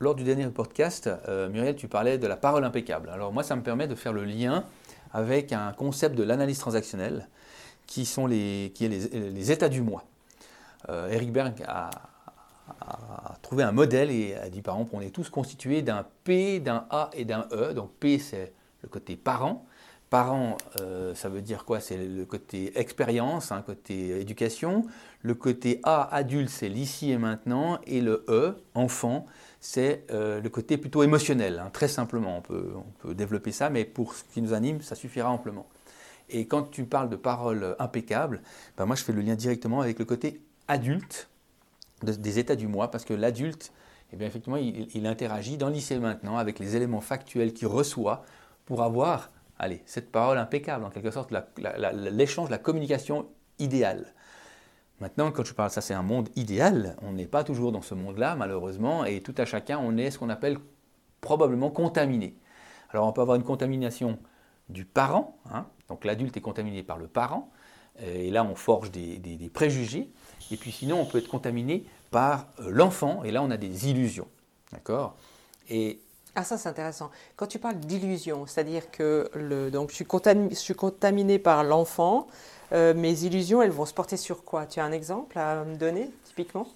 lors du dernier podcast, euh, Muriel, tu parlais de la parole impeccable. Alors moi, ça me permet de faire le lien avec un concept de l'analyse transactionnelle qui, est les, états du moi. Euh, Eric Berg a, trouvé un modèle et a dit par exemple on est tous constitués d'un P, d'un A et d'un E. Donc P c'est le côté parent. Parent, euh, ça veut dire quoi? C'est le côté expérience, hein, côté éducation. Le côté A, adulte, c'est l'ici et maintenant. Et le E, enfant, c'est euh, le côté plutôt émotionnel. Hein, très simplement, on peut, on peut développer ça, mais pour ce qui nous anime, ça suffira amplement. Et quand tu parles de paroles impeccables, ben moi je fais le lien directement avec le côté adulte des états du moi, parce que l'adulte, eh bien effectivement, il, interagit dans l'ici maintenant avec les éléments factuels qu'il reçoit pour avoir, allez, cette parole impeccable, en quelque sorte, l'échange, la, communication idéale. Maintenant, quand je parle ça, c'est un monde idéal. On n'est pas toujours dans ce monde-là, malheureusement, et tout à chacun, on est ce qu'on appelle probablement contaminé. Alors, on peut avoir une contamination du parent, hein, donc l'adulte est contaminé par le parent, et là, on forge des, préjugés. Et puis sinon, on peut être contaminé par euh, l'enfant, et là, on a des illusions. D'accord? Ah ça c'est intéressant. Quand tu parles d'illusion, c'est-à-dire que donc, je, suis contaminé, par l'enfant, euh, mes illusions, elles vont se porter sur quoi? Tu as un exemple à me donner, typiquement?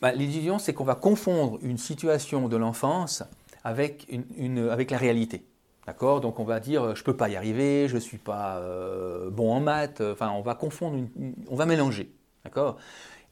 Bah, L'illusion, c'est qu'on va confondre une situation de l'enfance avec, une, avec la réalité. D'accord? Donc on va dire je ne peux pas y arriver, je ne suis pas euh, bon en maths, enfin on va confondre, on va mélanger. D'accord?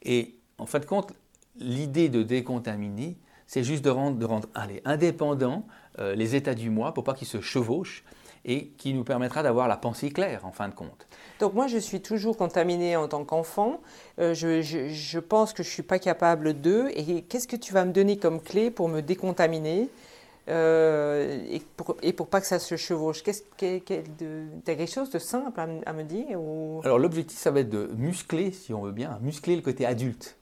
Et en fin de compte, l'idée de décontaminer, c'est juste de rendre, de rendre allez, indépendant euh, les états du moi pour pas qu'ils se chevauchent et qui nous permettra d'avoir la pensée claire en fin de compte. Donc moi je suis toujours contaminée en tant qu'enfant, euh, je, je, pense que je ne suis pas capable d'eux et qu'est-ce que tu vas me donner comme clé pour me décontaminer euh, et, pour, et pour pas que ça se chevauche, qu'est-ce que, quelque chose de simple à, me dire ou... Alors l'objectif, ça va être de muscler, si on veut bien, muscler le côté adulte.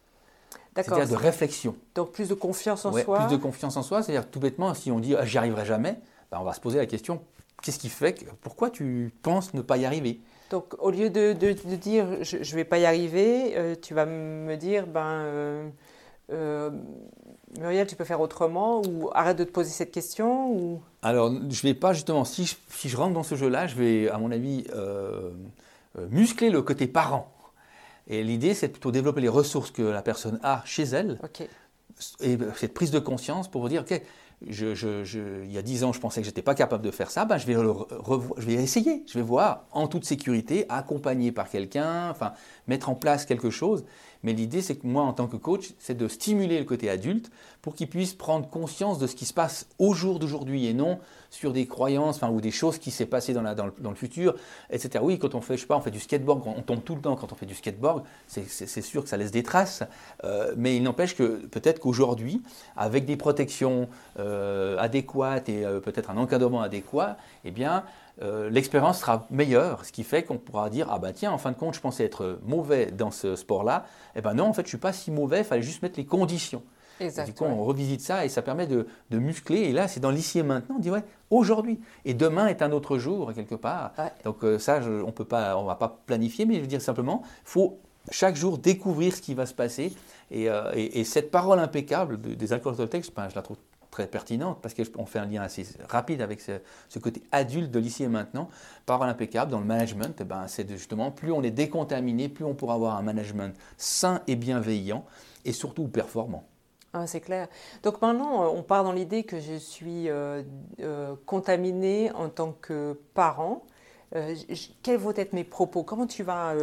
C'est-à-dire de réflexion. Donc plus de confiance en soi. Plus de confiance en soi, c'est-à-dire tout bêtement, si on dit ah, j'y arriverai jamais, ben, on va se poser la question qu'est-ce qui fait que, pourquoi tu penses ne pas y arriver? Donc au lieu de, de, dire je ne vais pas y arriver, euh, tu vas me dire ben euh, Muriel, tu peux faire autrement ou arrête de te poser cette question ou... Alors, je vais pas justement, si je, si je rentre dans ce jeu-là, je vais, à mon avis, euh, euh, muscler le côté parent. Et l'idée, c'est plutôt développer les ressources que la personne a chez elle. Et cette prise de conscience pour vous dire, OK, je, il y a dix ans, je pensais que je n'étais pas capable de faire ça, ben, je, vais je vais essayer, je vais voir en toute sécurité, accompagné par quelqu'un, enfin, mettre en place quelque chose. Mais l'idée, c'est que moi, en tant que coach, c'est de stimuler le côté adulte pour qu'il puisse prendre conscience de ce qui se passe au jour d'aujourd'hui et non sur des croyances ou des choses qui s'est passées dans, dans, le, futur, etc. Oui, quand on fait, je sais pas, on fait du skateboard, on tombe tout le temps quand on fait du skateboard, c'est sûr que ça laisse des traces, euh, mais il n'empêche que peut-être qu'aujourd'hui, avec des protections euh, adéquates et euh, peut-être un encadrement adéquat, eh bien, euh, l'expérience sera meilleure, ce qui fait qu'on pourra dire ah bah tiens en fin de compte je pensais être mauvais dans ce sport-là, et eh ben non en fait je suis pas si mauvais, il fallait juste mettre les conditions. du coup on revisite ça et ça permet de, muscler. Et là c'est dans l'ici et maintenant, on dit ouais aujourd'hui. Et demain est un autre jour quelque part. Donc euh, ça on peut pas, on va pas planifier mais je veux dire simplement faut chaque jour découvrir ce qui va se passer. Et, euh, cette parole impeccable des accords de texte, ben, je la trouve très pertinente parce qu'on fait un lien assez rapide avec ce, côté adulte de l'ici et maintenant. Parole impeccable dans le management, eh ben, c'est justement plus on est décontaminé, plus on pourra avoir un management sain et bienveillant et surtout performant. Ah, c'est clair. Donc maintenant, euh, on part dans l'idée que je suis euh, euh, contaminé en tant que parent. quels vont être mes propos? Comment tu vas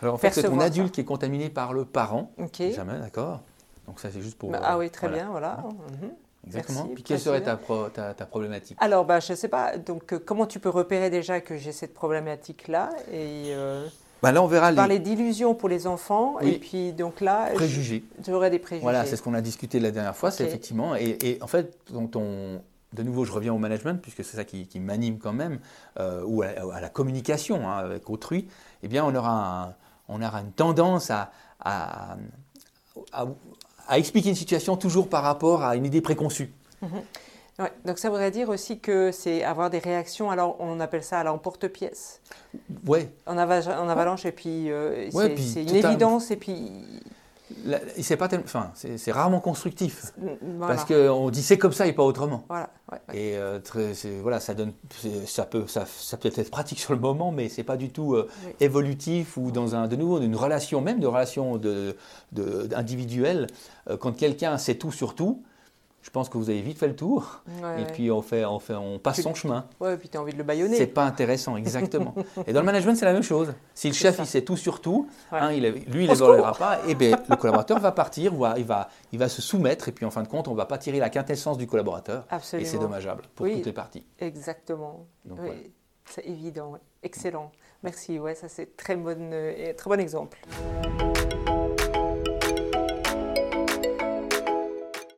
Alors en fait, c'est ton adulte qui est contaminé par le parent. Jamais, d'accord. Donc ça, c'est juste pour. Bah, ah oui, très bien, voilà. Mhm. Exactement. Puis quelle serait ta, ta, problématique? Alors, bah, je ne sais pas. Donc, euh, comment tu peux repérer déjà que j'ai cette problématique-là et euh, bah là, on verra. Parler d'illusions pour les enfants. Et puis, donc là. Préjugés. J'aurais des préjugés. Voilà, c'est ce qu'on a discuté la dernière fois, c'est effectivement. Et, en fait, on, de nouveau, je reviens au management, puisque c'est ça qui, m'anime quand même, euh, ou à, la communication hein, avec autrui. Eh bien, on aura, on aura une tendance à, à, à, à expliquer une situation toujours par rapport à une idée préconçue. Mhm. donc ça voudrait dire aussi que c'est avoir des réactions, alors on appelle ça à l'emporte-pièce. Ouais. En, en avalanche, et puis euh, c'est une évidence, et puis... c'est pas enfin, c'est rarement constructif parce qu'on dit c'est comme ça et pas autrement. Voilà, Et euh, voilà, ça donne, ça peut, ça, ça, peut être pratique sur le moment, mais c'est pas du tout euh, évolutif ou dans un de nouveau une relation même de relation de, de individuelle. Euh, quand quelqu'un sait tout sur tout, je pense que vous avez vite fait le tour. et puis on, fait, on, fait, on passe son chemin. Ouais, et puis tu as envie de le baïonner. C'est pas intéressant, exactement. et dans le management, c'est la même chose. Si le chef, il sait tout sur tout, hein, il, lui, il n'évoluera pas, et bien le collaborateur va partir, il va, il va se soumettre, et puis en fin de compte, on ne va pas tirer la quintessence du collaborateur. Absolument. Et c'est dommageable pour toutes les parties. Exactement. C'est évident. Excellent. Merci. Ouais, ça c'est très bon, euh, très bon exemple.